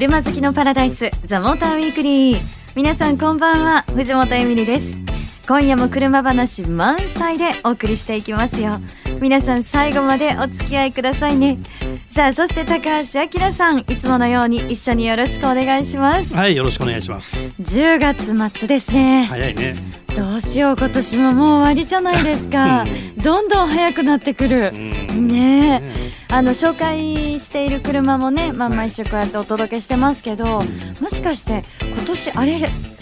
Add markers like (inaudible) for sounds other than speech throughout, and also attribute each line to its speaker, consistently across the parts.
Speaker 1: 車好きのパラダイスザモーターウィークリー。皆さんこんばんは藤本恵美里です。今夜も車話満載でお送りしていきますよ。皆さん最後までお付き合いくださいね。さあそして高橋明さんいつものように一緒によろしくお願いします。
Speaker 2: はいよろしくお願いします。
Speaker 1: 10月末ですね。
Speaker 2: 早いね。
Speaker 1: どうしよう今年ももう終わりじゃないですか。どんどん早くなってくる。ねえ。あの紹介している車もね、まあ、毎週こうやってお届けしてますけど、もしかして今年あれ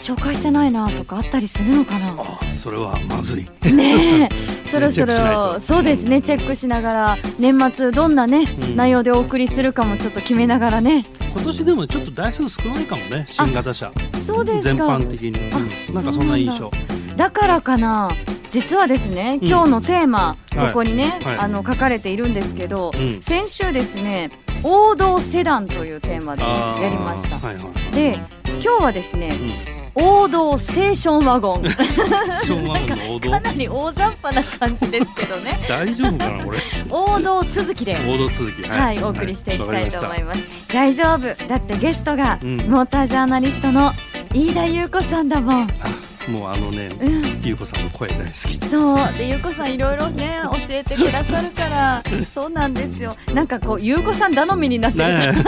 Speaker 1: 紹介してないなとかあったりするのかな？
Speaker 2: あそれはまずい。
Speaker 1: ねえ。(laughs) そろそろそうですねチェックしながら年末どんなね、うん、内容でお送りするかもちょっと決めながらね。
Speaker 2: 今年でもちょっと台数少ないかもね新型車。
Speaker 1: そうです
Speaker 2: 全般的に、うん、なんかそんな印象
Speaker 1: だ。からかな。実はですね、今日のテーマ、うん、ここにね、はい、あの書かれているんですけど、うん、先週ですね王道セダンというテーマでやりました。はいはい、で今日はですね、うん、王道ステーションワゴン。かなり大雑把な感じですけどね。
Speaker 2: 大丈夫かなこれ？
Speaker 1: 王道続きで。
Speaker 2: 王道続き、
Speaker 1: はい、はい、お送りしていきたいと思います。大丈夫。だってゲストが、モータージャーナリストの飯田優子さんだもん。
Speaker 2: もうあのね、うん、ゆうこさんの声大好き。
Speaker 1: そう。でゆうこさんいろいろね教えてくださるから (laughs) そうなんですよ。なんかこうゆうこさん頼みになってる。ね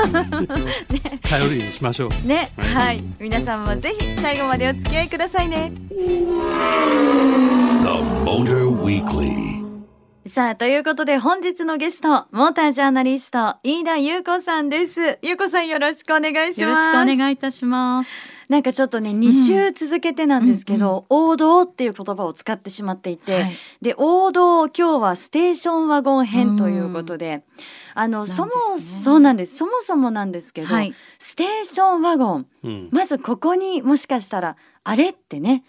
Speaker 1: (laughs)
Speaker 2: 頼りにしましょ
Speaker 1: う。ね、はい、はい、皆さんもぜひ最後までお付き合いくださいね。さあ、ということで本日のゲスト、モータージャーナリスト、飯田優子さんです。優子さんよろしくお願いします。よろしく
Speaker 3: お願いいたします。
Speaker 1: なんかちょっとね、2週続けてなんですけど、うんうん、王道っていう言葉を使ってしまっていて、はい、で、王道、今日はステーションワゴン編ということで、あの、ね、そも、そうなんです。そもそもなんですけど、はい、ステーションワゴン、うん、まずここにもしかしたらあれってね、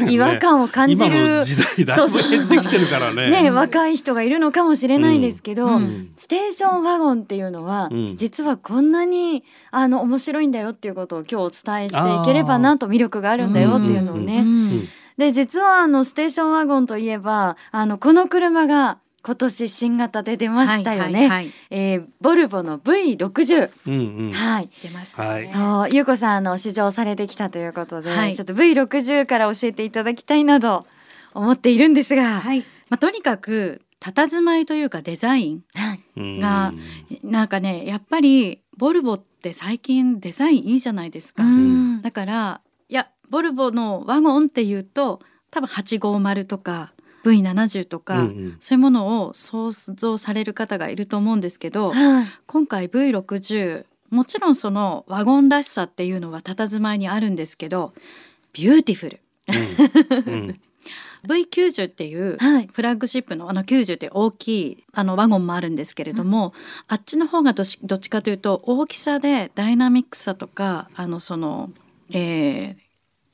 Speaker 2: ね、
Speaker 1: 違和感を感じる。
Speaker 2: 時代だ。いぶ減ってきてるからね。
Speaker 1: ね若い人がいるのかもしれないですけど、うん、ステーションワゴンっていうのは、うん、実はこんなにあの面白いんだよっていうことを今日お伝えしていければなと魅力があるんだよっていうのをね。で実はあのステーションワゴンといえばあのこの車が今年新型で出ましたよね。はいはい、えー、ボルボの V60、
Speaker 2: うんうん、
Speaker 1: はい。
Speaker 3: 出ました、ね、
Speaker 1: そう優子さんあの試乗されてきたということで、はい、ちょっと V60 から教えていただきたいなと思っているんですが、
Speaker 3: はい、まあとにかく佇まいというかデザインが、なんかねやっぱりボルボって最近デザインいいじゃないですか。だからいやボルボのワゴンっていうと多分850とか V70 とか、うんうん、そういうものを想像される方がいると思うんですけど、はい、今回 V60 もちろんそのワゴンらしさっていうのは佇まいにあるんですけど beautiful。うん。うん。(laughs) V90 っていうフラッグシップのあの90って大きいあのワゴンもあるんですけれども、うん、あっちの方がどっちかというと大きさでダイナミックさとかあのその、えー、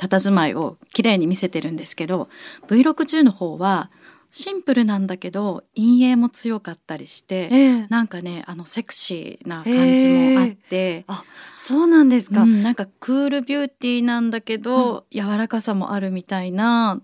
Speaker 3: 佇まいを綺麗に見せてるんですけど V60 の方はシンプルなんだけど陰影も強かったりして、えー、なんかねあのセクシーな感じもあって、えー、
Speaker 1: あそうなんですか、
Speaker 3: うん、なんかクールビューティーなんだけど、うん、柔らかさもあるみたいな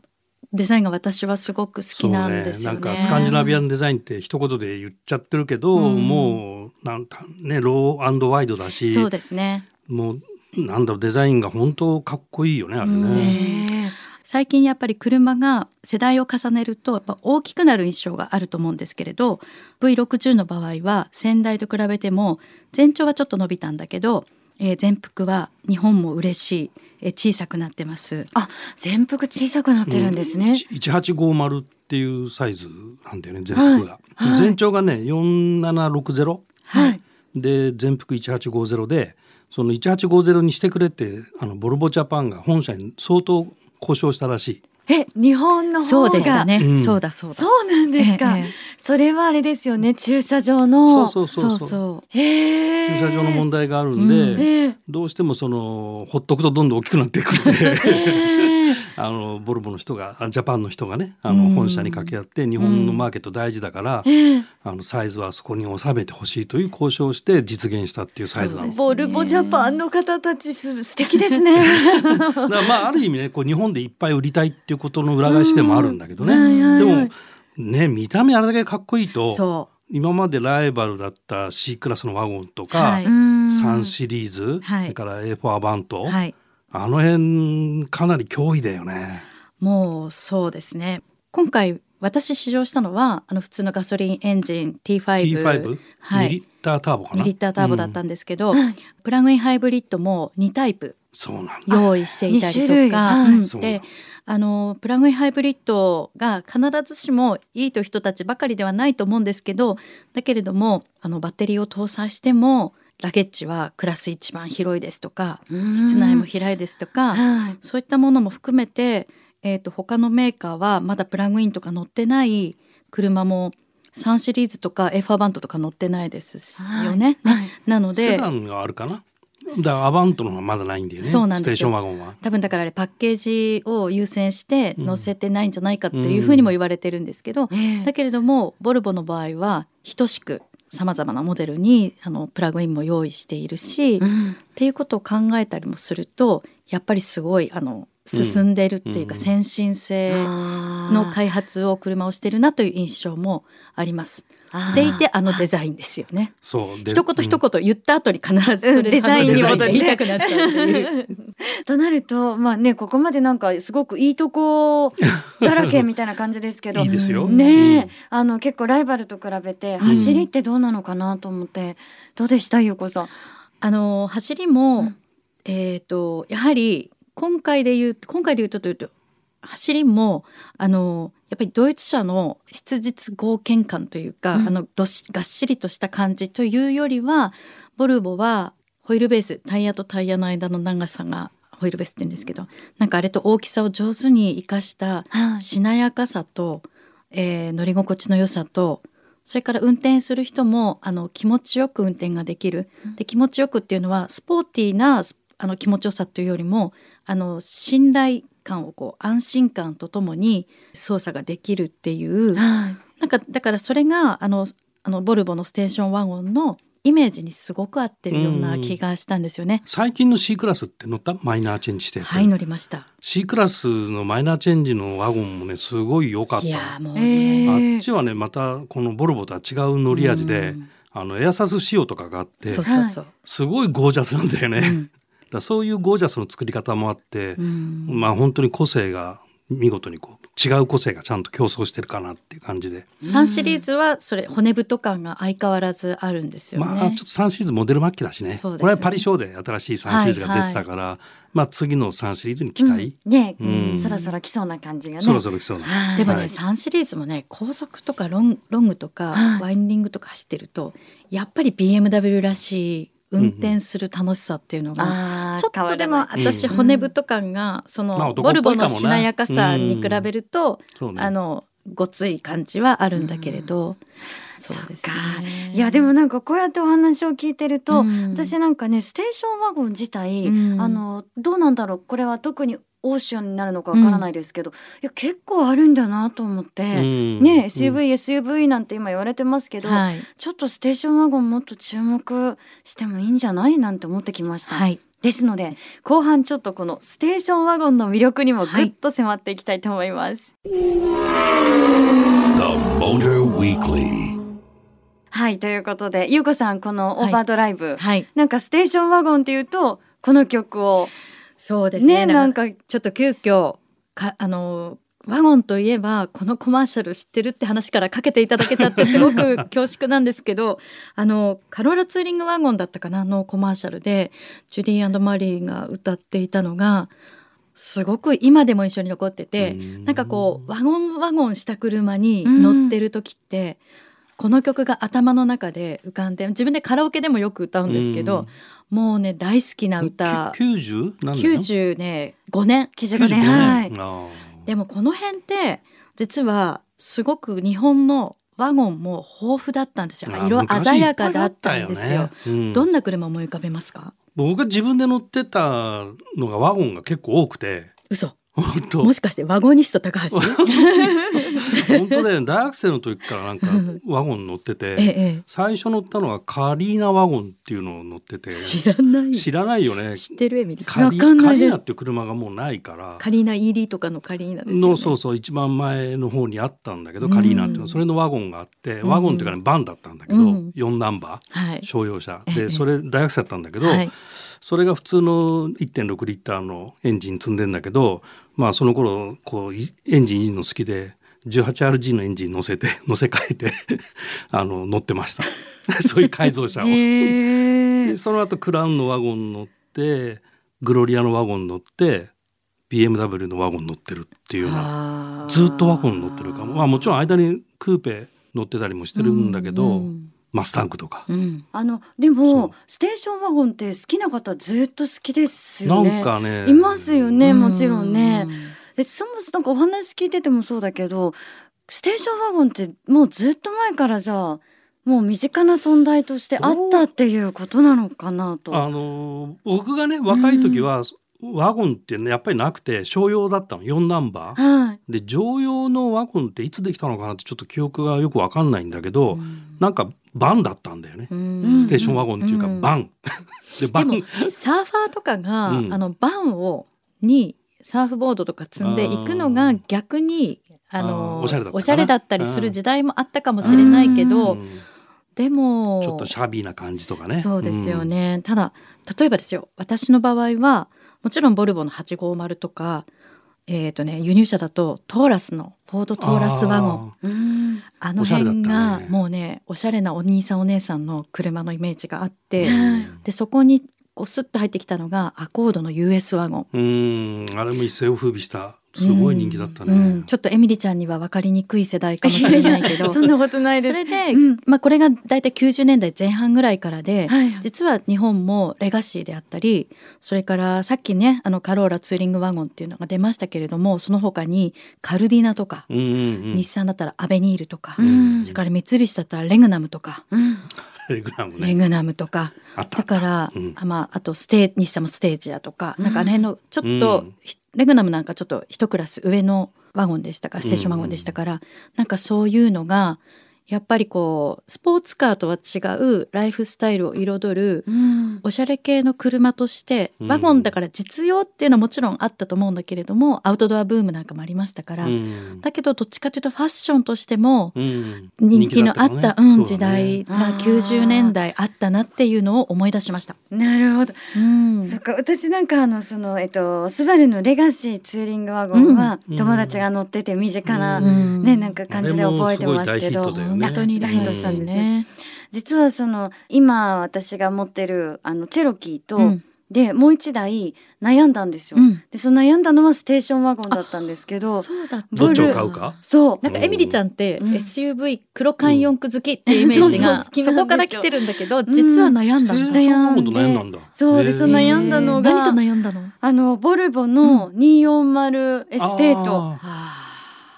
Speaker 3: デザインが私はすごく好きなんですよね。
Speaker 2: ね。なんかスカンジナビアンデザインって一言で言っちゃってるけど、うん、もうなんねローワイドだし、
Speaker 3: そうですね。
Speaker 2: もうなんだろうデザインが本当かっこいいよねあれね。
Speaker 3: 最近やっぱり車が世代を重ねるとやっぱ大きくなる印象があると思うんですけれど V60 の場合は先代と比べても全長はちょっと伸びたんだけど、えー、全幅は日本も嬉しい、えー、小さくなってます。
Speaker 1: あ全幅小さくなってるんですね、うん、
Speaker 2: 1850っていうサイズなんだよね全幅が、はい。はい、全長がね4760、はい、で全幅1850でその1850にしてくれってあのボルボジャパンが本社に相当交渉したらしい。
Speaker 1: え日本の
Speaker 3: そうでしたね、うん、そうだそうだ。
Speaker 1: そうなんですか、ええ、それはあれですよね。駐車場の。
Speaker 2: そうそうそうそう。駐車場の問題があるんで、うん、どうしてもそのほっとくとどんどん大きくなっていくのであのボルボの人がジャパンの人がねあの本社に掛け合って日本のマーケット大事だから、あのサイズはそこに収めてほしいという交渉をして実現したっていうサイズなんです。
Speaker 1: ボルボジャパンの方たちす (laughs) 素敵ですね。
Speaker 2: だからまあある意味ねこう日本でいっぱい売りたいっていうことの裏返しでもあるんだけどね。でもね見た目あれだけかっこいいと今までライバルだった C クラスのワゴンとか、はい、3シリーズ、はい、それから A4 アバント、はい、あの辺かなり脅威だよね。
Speaker 3: もうそうですね。今回私試乗したのはあの普通のガソリンエンジン T5,
Speaker 2: T5 はい、2リッターターボかな
Speaker 3: ？2リッターターボだったんですけど、うん、プラグインハイブリッドも2タイプ用意していたりとか、うん、であのプラグインハイブリッドが必ずしもいいという人たちばかりではないと思うんですけどだけれどもあのバッテリーを搭載してもラゲッジはクラス一番広いですとか室内も広いですとか、そういったものも含めてえーと、他のメーカーはまだプラグインとか乗ってない車も3シリーズとか F アバントとか乗ってないですよね。はい。はい、なので
Speaker 2: セダンがあるかな？だアバントの方がまだないんだよねそうなんですよ。
Speaker 3: 多分だからあれパッケージを優先して載せてないんじゃないかっていうふうにも言われてるんですけど、うん、だけれどもボルボの場合は等しくさまざまなモデルにあのプラグインも用意しているし、うん、っていうことを考えたりもするとやっぱりすごいあの進んでるっていうか、先進性の開発を車をしてるなという印象もあります。でいてあのデザインですよね。そう。一言一言言った後に必ずそれデザインに戻りたくなっちゃういう。(laughs)
Speaker 1: となるとまあねここまでなんかすごくいいとこだらけみたいな感じですけど。
Speaker 2: いいですよ。
Speaker 1: ね、うん、あの結構ライバルと比べて走りってどうなのかなと思って、うん、どうでしたゆうこさん？
Speaker 3: あの走りも、うん、えっ、ー、とやはり今回で言う今回で言うとというと走りもあのやっぱりドイツ車の質実剛健感というか、うん、あのどしがっしりとした感じというよりはボルボはホイールベースタイヤとタイヤの間の長さがホイールベースって言うんですけどなんかあれと大きさを上手に生かしたしなやかさと、えー、乗り心地の良さとそれから運転する人もあの気持ちよく運転ができる。で気持ちよくっていうのはスポーティーなあの気持ちよさというよりもあの信頼感をこう安心感とともに操作ができるっていう、はい、なんかだからそれがあのあのボルボのステーションワゴンのイメージにすごく合ってるような気がしたんですよね。
Speaker 2: 最近の C クラスって乗った？マイナーチェンジしたやつ。
Speaker 3: はい乗りました。
Speaker 2: C クラスのマイナーチェンジのワゴンもねすごい良かった。いや
Speaker 3: もうね。
Speaker 2: あっちはねまたこのボルボとは違う乗り味で、あのエアサス仕様とかがあって、そうそうそうすごいゴージャスなんだよね。うんだそういうゴージャスの作り方もあって、うん、まあ本当に個性が見事にこう違う個性がちゃんと競争してるかなっていう感じで。
Speaker 3: 3シリーズはそれ骨太感が相変わらずあるんですよね、
Speaker 2: まあちょっと3シリーズモデル末期だしね、ね、これはパリショーで新しい3シリーズが出てたから、はいはい、まあ次の3シリーズに期待、
Speaker 1: うん、ね、うん、そろそろ来そうな感じがね。
Speaker 2: そろそろ来そうな。
Speaker 3: でもね、はい、3シリーズもね高速とかロンロングとかワインディングとか走ってるとやっぱり BMW らしい運転する楽しさっていうのが、ちょっとでも私骨太感がそのボルボのしなやかさに比べると、あのごつい感じはあるんだけれど。
Speaker 1: そうですね、いやでもなんかこうやってお話を聞いてると、うん、私なんかねステーションワゴン自体、うん、あのどうなんだろう。これは特にオーションになるのかわからないですけど、うん、いや結構あるんだなと思って、うん、ね SUV、うん、SUV なんて今言われてますけど、はい、ちょっとステーションワゴンもっと注目してもいいんじゃないなんて思ってきました。はい。ですので後半ちょっとこのステーションワゴンの魅力にもぐっと迫っていきたいと思います。はい、ということでゆうこさんこのオーバードライブ、はい。はい、なんかステーションワゴンっていうとこの曲を
Speaker 3: そうですね。ねなんかちょっと急遽かあのワゴンといえばこのコマーシャル知ってるって話からかけていただけちゃってすごく (laughs) 恐縮なんですけどあのカローラツーリングワゴンだったかなのコマーシャルでジュディマリーが歌っていたのがすごく今でも一緒に残っててなんかこうワゴンワゴンした車に乗ってる時って、この曲が頭の中で浮かんで自分でカラオケでもよく歌うんですけど、もうね大好きな歌。
Speaker 2: 90?
Speaker 3: 90ね5年
Speaker 1: 95年はい。
Speaker 3: でもこの辺って実はすごく日本のワゴンも豊富だったんですよ。色鮮やかだったんですよ、ね。うん、どんな車思い浮かべますか？
Speaker 2: 僕が自分で乗ってたのがワゴンが結構多くて。
Speaker 3: 嘘もしかしてワゴニスト高橋？
Speaker 2: 本当。だよ、ね、大学生の時からなんかワゴン乗ってて、ええ、最初乗ったのはカリーナワゴンっていうのを乗ってて。
Speaker 3: 知らない。
Speaker 2: 知らないよね。
Speaker 3: 知ってるエミリ
Speaker 2: カリカリーナっていう車がもうないから。
Speaker 3: カリーナ ED とかのカリーナです、ね、
Speaker 2: のそうそう一番前の方にあったんだけどカリーナっていうの。それのワゴンがあって、ワゴンっていうかねバンだったんだけど、うん、4ナンバー、はい、商用車。でそれ大学生だったんだけど、はい。それが普通の1.6リッターのエンジン積んでんだけど、まあその頃こうエンジンいいの好きで 18RG のエンジン乗せて (laughs) 乗せ替えてあの乗ってました。(laughs) そういう改造車を。でその後クラウンのワゴン乗ってグロリアのワゴン乗って BMW のワゴン乗ってるっていうようなずっとワゴン乗ってるかも。まあもちろん間にクーペ乗ってたりもしてるんだけど、うんうんマスタンクとか、
Speaker 1: うん、あのでもステーションワゴンって好きな方ずっと好きですよね。
Speaker 2: なんかね。
Speaker 1: いますよねもちろんね。でそもそもなんかお話聞いててもそうだけどステーションワゴンってもうずっと前からじゃあもう身近な存在としてあったっていうことなのかなと。
Speaker 2: あの僕がね若い時は、ワゴンってねやっぱりなくて商用だったの。4ナンバー、はい、で乗用のワゴンっていつできたのかなってちょっと記憶がよく分かんないんだけど、うん、なんかバンだったんだよね、ステーションワゴンっていうか、バン。(laughs)
Speaker 3: でバン。でもサーファーとかが、うん、あのバンをにサーフボードとか積んでいくのが逆にあのおしゃれだったりする時代もあったかもしれないけど、でも
Speaker 2: ちょっとシャビーな感じとかね。
Speaker 3: そうですよね、ただ例えばですよ私の場合はもちろんボルボの850とか、えーとね、輸入車だとトーラスのフォードトーラスワゴン。あの辺がもうねおしゃれなお兄さんお姉さんの車のイメージがあって、でそこにこうスッと入ってきたのがアコードの US ワゴン。
Speaker 2: うん。あれも一世を風靡したすごい人気だったね、
Speaker 3: うん。うん、ちょっとエミリちゃんには分かりにくい世代かもしれないけど。(laughs)
Speaker 1: そんなことないです。
Speaker 3: それで、うん、まあ、これが大体90年代前半ぐらいからで、はい、実は日本もレガシーであったりそれからさっきねあのカローラツーリングワゴンっていうのが出ましたけれどもその他にカルディナとか、うんうんうん、日産だったらアベニールとか、それから三菱だったらレグナムとか。
Speaker 2: レグナムね。
Speaker 3: レグナムとか。だから、うん、あまああとステ日産もステージやとか、なんかあの辺のちょっと、うん、レグナムなんかちょっと一クラス上のワゴンでしたからステーションワゴンでしたから、うん、なんかそういうのがやっぱりこうスポーツカーとは違うライフスタイルを彩るおしゃれ系の車として、うん、ワゴンだから実用っていうのはもちろんあったと思うんだけれどもアウトドアブームなんかもありましたから、うん、だけどどっちかというとファッションとしても人気のあった、うん、ね、時代が90年代あったなっていうのを思い出しました。
Speaker 1: なるほど、うん、そっか私なんかあのその、えっと、スバルのレガシーツーリングワゴンは友達が乗ってて身近な、ねなんか感じで覚えてますけど。
Speaker 3: 本当に大ヒットしたんですね。
Speaker 1: 実はその今私が持ってるあのチェロキーと、うん、でもう一台悩んだんですよ、うん、でその悩んだのはステーションワゴンだったんですけど
Speaker 3: そうだ
Speaker 2: どっちを買うか？
Speaker 1: そう。
Speaker 3: なんかエミリちゃんって SUV クロカン四駆好きっていうイメージが、そこから来てるんだけど実は悩んだん。だ、
Speaker 2: 悩んだ
Speaker 1: そうでその悩んだの
Speaker 3: が何と悩んだの？
Speaker 1: あのボルボの240エステート、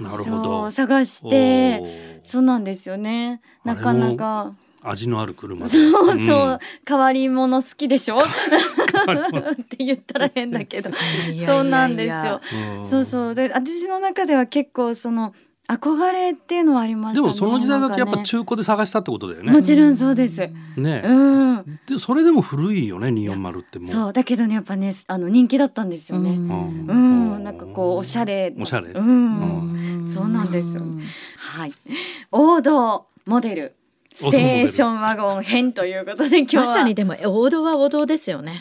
Speaker 2: なるほど。
Speaker 1: 探してそうなんですよね。なかなか。
Speaker 2: 味のある車
Speaker 1: そうそう、うん、変わり者好きでしょ？って言ったら変だけど。そうなんですよ。そうそう。で私の中では結構その憧れっていうのはありまし、
Speaker 2: ね、でもその時代だとやっぱ中古で探したってことだよね。
Speaker 1: もちろんそうです。
Speaker 2: ね、うん。でそれでも古いよね二四丸っても
Speaker 1: そう。だけどねやっぱねあの人気だったんですよね。うん、うん、なんかこうおしゃれ。
Speaker 2: おしゃれ。
Speaker 1: うん。そうなんですよ。はい。王道モデルステーションワゴン編ということで今日は。
Speaker 3: まさにでも王道は王道ですよね。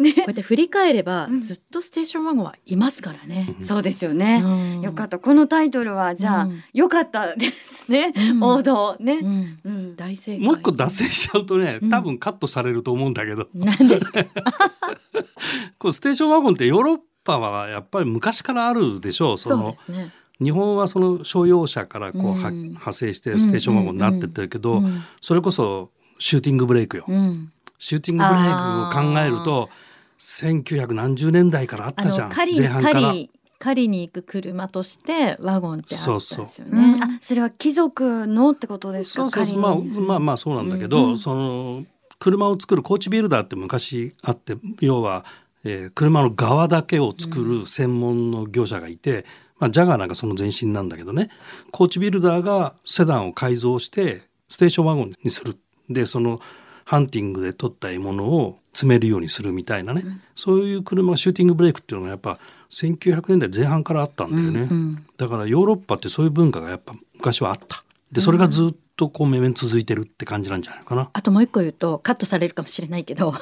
Speaker 3: ね。こうやって振り返れば、ずっとステーションワゴンはいますからね。
Speaker 1: そうですよね。よかった。このタイトルはじゃあ、よかったですね。王道ね、
Speaker 3: 大正
Speaker 2: もう一個脱線しちゃうとね多分カットされると思うんだけど。
Speaker 3: 何ですか？(laughs)
Speaker 2: こうステーションワゴンってヨーロッパはやっぱり昔からあるでしょう。そのそうですね。日本はその商用車からこう、うん、派生してステーションワゴンになってってるけど、うんそれこそシューティングブレイクよ、うん、シューティングブレイクを考えると1900何十年代からあったじゃん。前半から。
Speaker 3: 狩りに行く車としてワゴンってあったんですよね。そうそう。
Speaker 1: あそれは貴族のってことですか？
Speaker 2: そうそうまあまあまあそうなんだけど、その車を作るコーチビルダーって昔あって要はえー、車の側だけを作る専門の業者がいて、まあ、ジャガーなんかその前身なんだけどね。コーチビルダーがセダンを改造してステーションワゴンにする。でそのハンティングで取った獲物を積めるようにするみたいなね、うん、そういう車がシューティングブレークっていうのがやっぱ1900年代前半からあったんだよね、うんうん、だからヨーロッパってそういう文化がやっぱ昔はあった。でそれがずっとこう面々続いてるって感じなんじゃないかな、
Speaker 3: あともう一個言うとカットされるかもしれないけど。は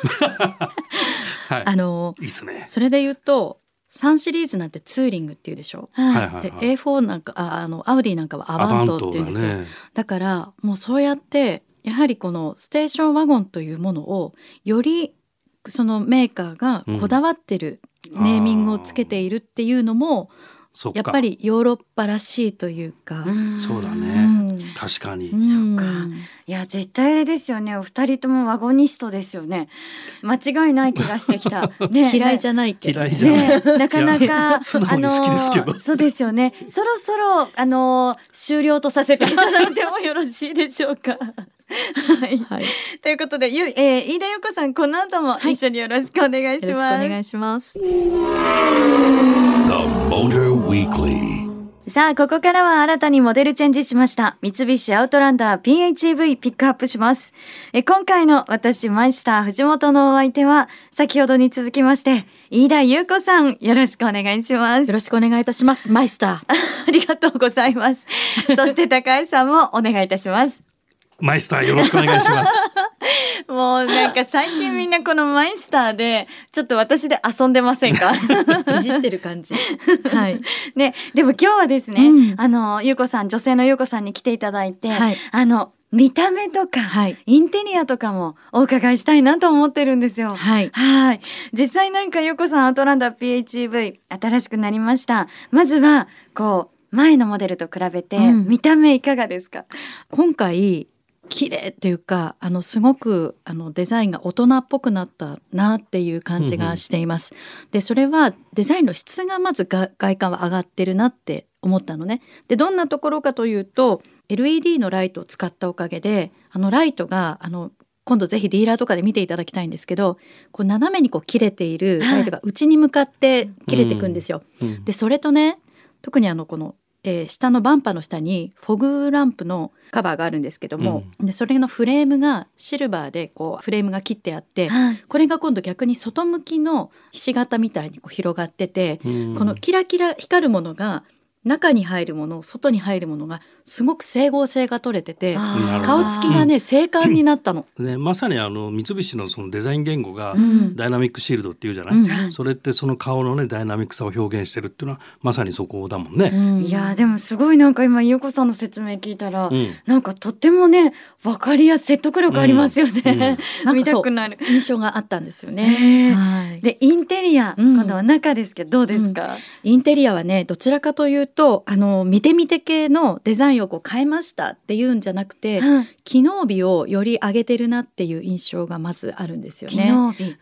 Speaker 3: い、(laughs) あの
Speaker 2: いいっすね。
Speaker 3: それで言うと3シリーズなんてツーリングっていうでしょ、はい。はい、で A4 なんかああのアウディなんかはアバントっていうんですよ。だ、ね,、からもうそうやってやはりこのステーションワゴンというものをよりそのメーカーがこだわってるネーミングをつけているっていうのも、うん、やっぱりヨーロッパらしいというか。
Speaker 2: そうだね、うん、確かに、
Speaker 1: そっか。いや絶対ですよね。お二人ともワゴニストですよね。間違いない気がしてきた、(laughs)
Speaker 3: ね、嫌いじゃない
Speaker 2: けど嫌いじゃない、
Speaker 1: ね、なかなか
Speaker 2: あの
Speaker 1: そうですよね。そろそろあの終了とさせていただいてもよろしいでしょうかはい、はい、ということでゆ、えー、飯田由子さんこの後も一緒によろしくお願いします、
Speaker 3: はい、お願いします。
Speaker 1: さあここからは新たにモデルチェンジしました。三菱アウトランダー PHEV ピックアップします。え今回の私マイスター藤本のお相手は先ほどに続きまして飯田優子さんよろしくお願いします。
Speaker 3: よろしくお願いいたしますマイスター。(laughs)
Speaker 1: ありがとうございます。そして高橋さんもお願いいたします
Speaker 2: マイスターよろしくお願いします。(laughs)
Speaker 1: もうなんか最近みんなこのマイスターでちょっと私で遊んでませんか？(laughs)
Speaker 3: いじってる感じ。(laughs) はい。
Speaker 1: ね、でも今日はですね、うん、あのゆうこさん女性のゆうこさんに来ていただいて、はい、あの見た目とか、はい、インテリアとかもお伺いしたいなと思ってるんですよ。はい。はい。実際なんかゆうこさんアウトランダー PHEV 新しくなりました。まずはこう前のモデルと比べて、見た目いかがですか、うん、
Speaker 3: 今回綺麗っていうかあのすごくあのデザインが大人っぽくなったなっていう感じがしています。うんうん、でそれはデザインの質がまず外観は上がってるなって思ったのね。でどんなところかというと LED のライトを使ったおかげであのライトがあの今度ぜひディーラーとかで見ていただきたいんですけどこう斜めにこう切れているライトが内に向かって切れていくんですよ。うんうん、でそれとね特にあのこのえー、下のバンパーの下にフォグランプのカバーがあるんですけども、うん、でそれのフレームがシルバーでこうフレームが切ってあって、はい、これが今度逆に外向きのひし形みたいにこう広がってて、うん、このキラキラ光るものが中に入るもの外に入るものがすごく整合性が取れてて顔つきがね精悍になったの。(clears throat)
Speaker 2: ね、まさにあの三菱のそのデザイン言語がダイナミックシールドっていうじゃない、うん、それってその顔のねダイナミックさを表現してるっていうのはまさにそこだもんね。
Speaker 1: うん、いやでもすごいなんか今優子さんの説明聞いたら、うん、なんかとってもね分かりやすい説得力ありますよね。見たくなる。
Speaker 3: 印象があったんですよね。
Speaker 1: はい、でインテリア、今度は中ですけどどうですか、
Speaker 3: インテリアはねどちらかというとあの見て見て系のデザインをこう変えましたっていうんじゃなくて、うん、機能美をより上げてるなっていう印象がまずあるんですよね。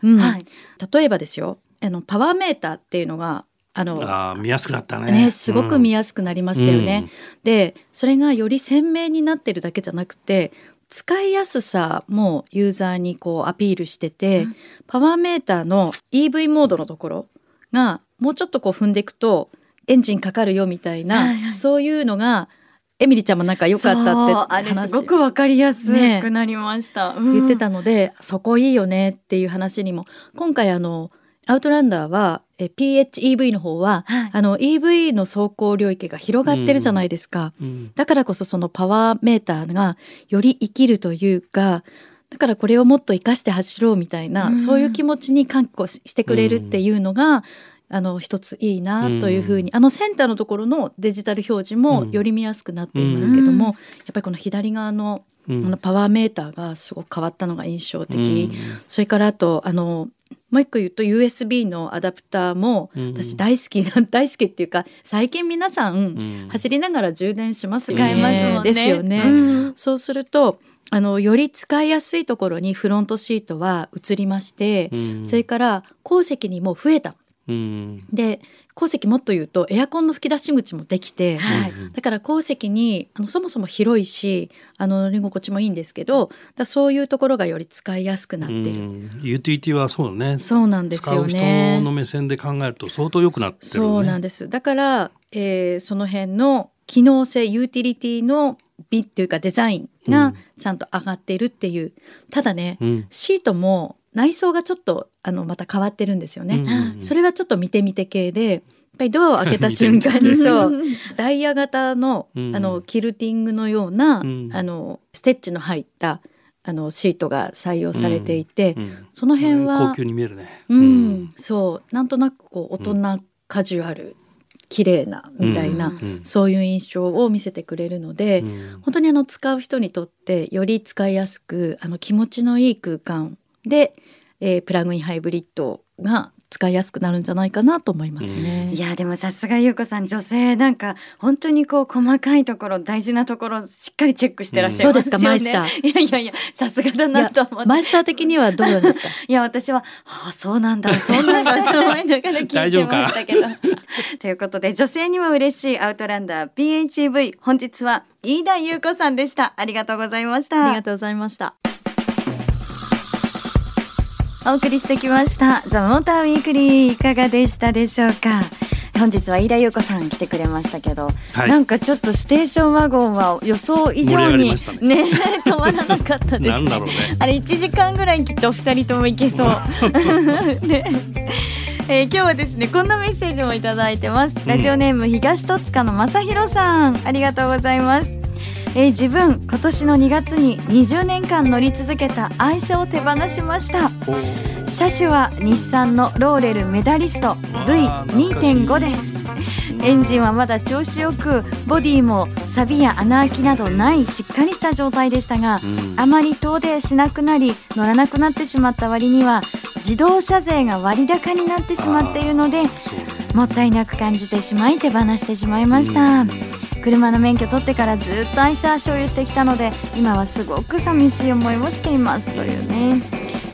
Speaker 3: うん。はい、例えばですよあのパワーメーターっていうのがあの
Speaker 2: あ見やすくなったね、
Speaker 3: ね、すごく見やすくなりましたよね。うん、でそれがより鮮明になってるだけじゃなくて使いやすさもユーザーにこうアピールしてて、うん、パワーメーターの EV モードのところがもうちょっとこう踏んでいくとエンジンかかるよみたいな、はいはい、そういうのがエミリちゃんもなんか良かったって
Speaker 1: あれすごくわかりやすくなりました、
Speaker 3: ねうん、言ってたのでそこいいよねっていう話にも。今回あのアウトランダーはえ PHEV の方は、はい、あの EV の走行領域が広がってるじゃないですか、うん。うん、だからこそそのパワーメーターがより生きるというかだからこれをもっと生かして走ろうみたいな、うん、そういう気持ちに関護してくれるっていうのが、あの一ついいなというふうに、うん、あのセンターのところのデジタル表示もより見やすくなっていますけども、うん、やっぱりこの左側のあのパワーメーターがすごく変わったのが印象的、うん、それからあとあのもう一個言うと USB のアダプターも私大好きな、(laughs) 大好きっていうか最近皆さん走りながら充電します
Speaker 1: よね。ますもんね。
Speaker 3: ですよね。そうするとあのより使いやすいところにフロントシートは移りまして、それから後席にも増えた。うん、で鉱石もっと言うとエアコンの吹き出し口もできて、はい、だから鉱石にあのそもそも広いしあの乗り心地もいいんですけどだそういうところがより使いやすくなってる。
Speaker 2: ユーティリティはそうね。
Speaker 3: そうなんですよね。
Speaker 2: 人の目線で考えると相当良くなってる、ね、
Speaker 3: そうなんです。だから、えー、その辺の機能性ユーティリティの美っていうかデザインがちゃんと上がっているっていう、うん、ただね、うん、シートも内装がちょっとあのまた変わってるんですよね、うん、それはちょっと見てみて系でやっぱりドアを開けた瞬間にそうダイヤ型のあのキルティングのような、あのステッチの入ったあのシートが採用されていて、その辺は、
Speaker 2: 高級に見えるね、
Speaker 3: うん、そうなんとなくこう大人カジュアル綺麗なみたいな、うん、そういう印象を見せてくれるので、うん、本当にあの使う人にとってより使いやすくあの気持ちのいい空間で、えー、プラグインハイブリッドが使いやすくなるんじゃないかなと思いますね。
Speaker 1: いやでもさすが優子さん女性なんか本当にこう細かいところ大事なところしっかりチェックしてらっしゃいますよね。
Speaker 3: そうですかマイスタ
Speaker 1: ー。いやいやいやさすがだなと思って。
Speaker 3: マイスター的にはどうなんですか？
Speaker 1: いや私はあそうなんだそうなんだと思いながら聞いてましたけど。(laughs) ということで女性にも嬉しいアウトランダー PHEV 本日は飯田優子さんでした。ありがとうございました。
Speaker 3: ありがとうございました。
Speaker 1: お送りしてきましたザモーターウィークリーいかがでしたでしょうか？本日は飯田優子さん来てくれましたけど、はい、なんかちょっとステーションワゴンは予想以上にね。ね (laughs) 止まらなかったですね。ね、あれ1時間ぐらいきっと2人ともいけそう。(laughs) ね。えー、今日はですねこんなメッセージもいただいてます、ラジオネーム東戸塚の正弘さん。ありがとうございますえー、自分今年の2月に20年間乗り続けた愛車を手放しました。車種は日産のローレルメダリスト V2.5 です。エンジンはまだ調子よくボディも錆や穴あきなどないしっかりした状態でしたが、うん、あまり遠出しなくなり乗らなくなってしまった割には自動車税が割高になってしまっているのでもったいなく感じてしまい手放してしまいました。うん車の免許取ってからずっと愛車所有してきたので今はすごく寂しい思いをしていますというね。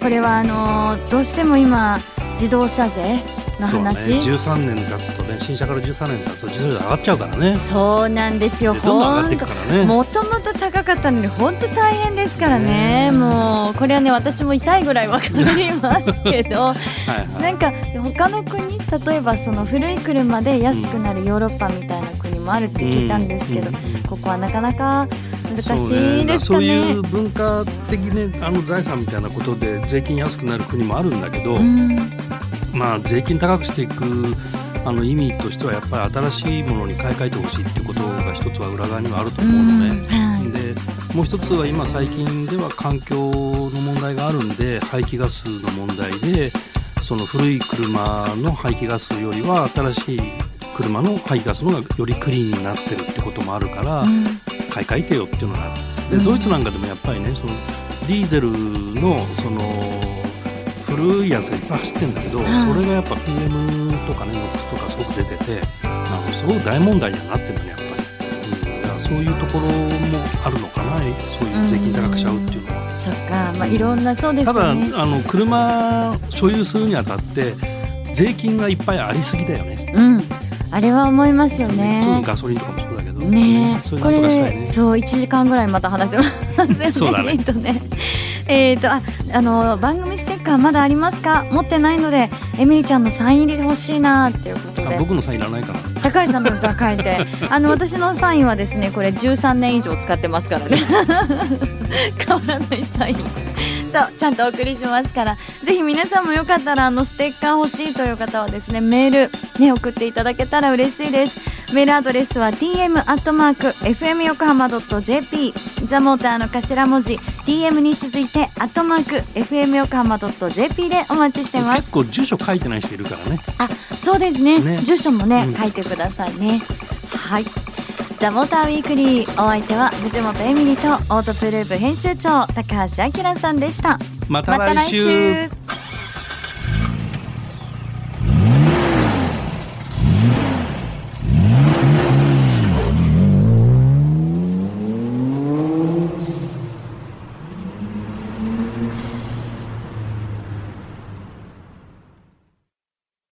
Speaker 1: これはあのどうしても今自動車税の話、
Speaker 2: ね、13年経つとね新車から13年経つと自動車上がっちゃうからね。
Speaker 1: そうなんですよ。
Speaker 2: どんどん上がっていくからね。
Speaker 1: もともと高かったのに本当大変ですからね。もうこれはね私も痛いぐらいわかりますけど。(laughs) はい、なんか他の国例えばその古い車で安くなるヨーロッパみたいな国もあるって聞いたんですけど、ここはなかなか難しいですかね。そう、ね、
Speaker 2: いう文化的ねあの財産みたいなことで税金安くなる国もあるんだけど、うん、まあ税金高くしていくあの意味としてはやっぱり新しいものに買い替えてほしいっていうことが一つは裏側にはあると思うのね。はい、でもう一つは今最近では環境の問題があるんで排気ガスの問題でその古い車の排気ガスよりは新しい車の排気ガスの方がよりクリーンになってるってこともあるから、うん、買い替えてよっていうのがあるでドイツなんかでもやっぱりねそのディーゼルのその古いやつがいっぱい走ってるんだけど、それがやっぱ PM とかね NOx とかすごく出ててなんかすごく大問題にはなってるんだねやっぱり、うん、だからそういうところもあるのかなそういう税金高くしちゃうっていうのは。
Speaker 1: そっか、まあ、いろんなそうです、ね、た
Speaker 2: だあの車所有するにあたって税金がいっぱいありすぎだよね。
Speaker 1: うんあれは思いますよね。
Speaker 2: ガソリンとかもそうだけど。
Speaker 1: ね、うこれ、ね、そう一時間ぐらいまた話せますよね。そうね。(laughs) えっ、とああの番組ステッカーまだありますか？持ってないのでエミリちゃんのサイン入りで欲しいなっていうことで。
Speaker 2: 僕のサインいらないかな。
Speaker 1: 高橋さんのじゃ書いて、(laughs) あの私のサインはですねこれ13年以上使ってますからね。(laughs) 変わらないサイン。そうちゃんとお送りしますから。ぜひ皆さんもよかったらあのステッカー欲しいという方はですねメールね送っていただけたら嬉しいです。メールアドレスは tm アットマーク fm 横浜 .jp ザモーターの頭文字。tm に続いてアットマーク fm 横浜 .jp でお待ちしてます。
Speaker 2: 結構住所書いてない人いるからね。
Speaker 1: あそうですね、ね、住所もね、うん、書いてくださいね。はいザ・モーターウィークリー。お相手は藤本エミリとオートプルーブ編集長高橋明さんでした。
Speaker 2: また来週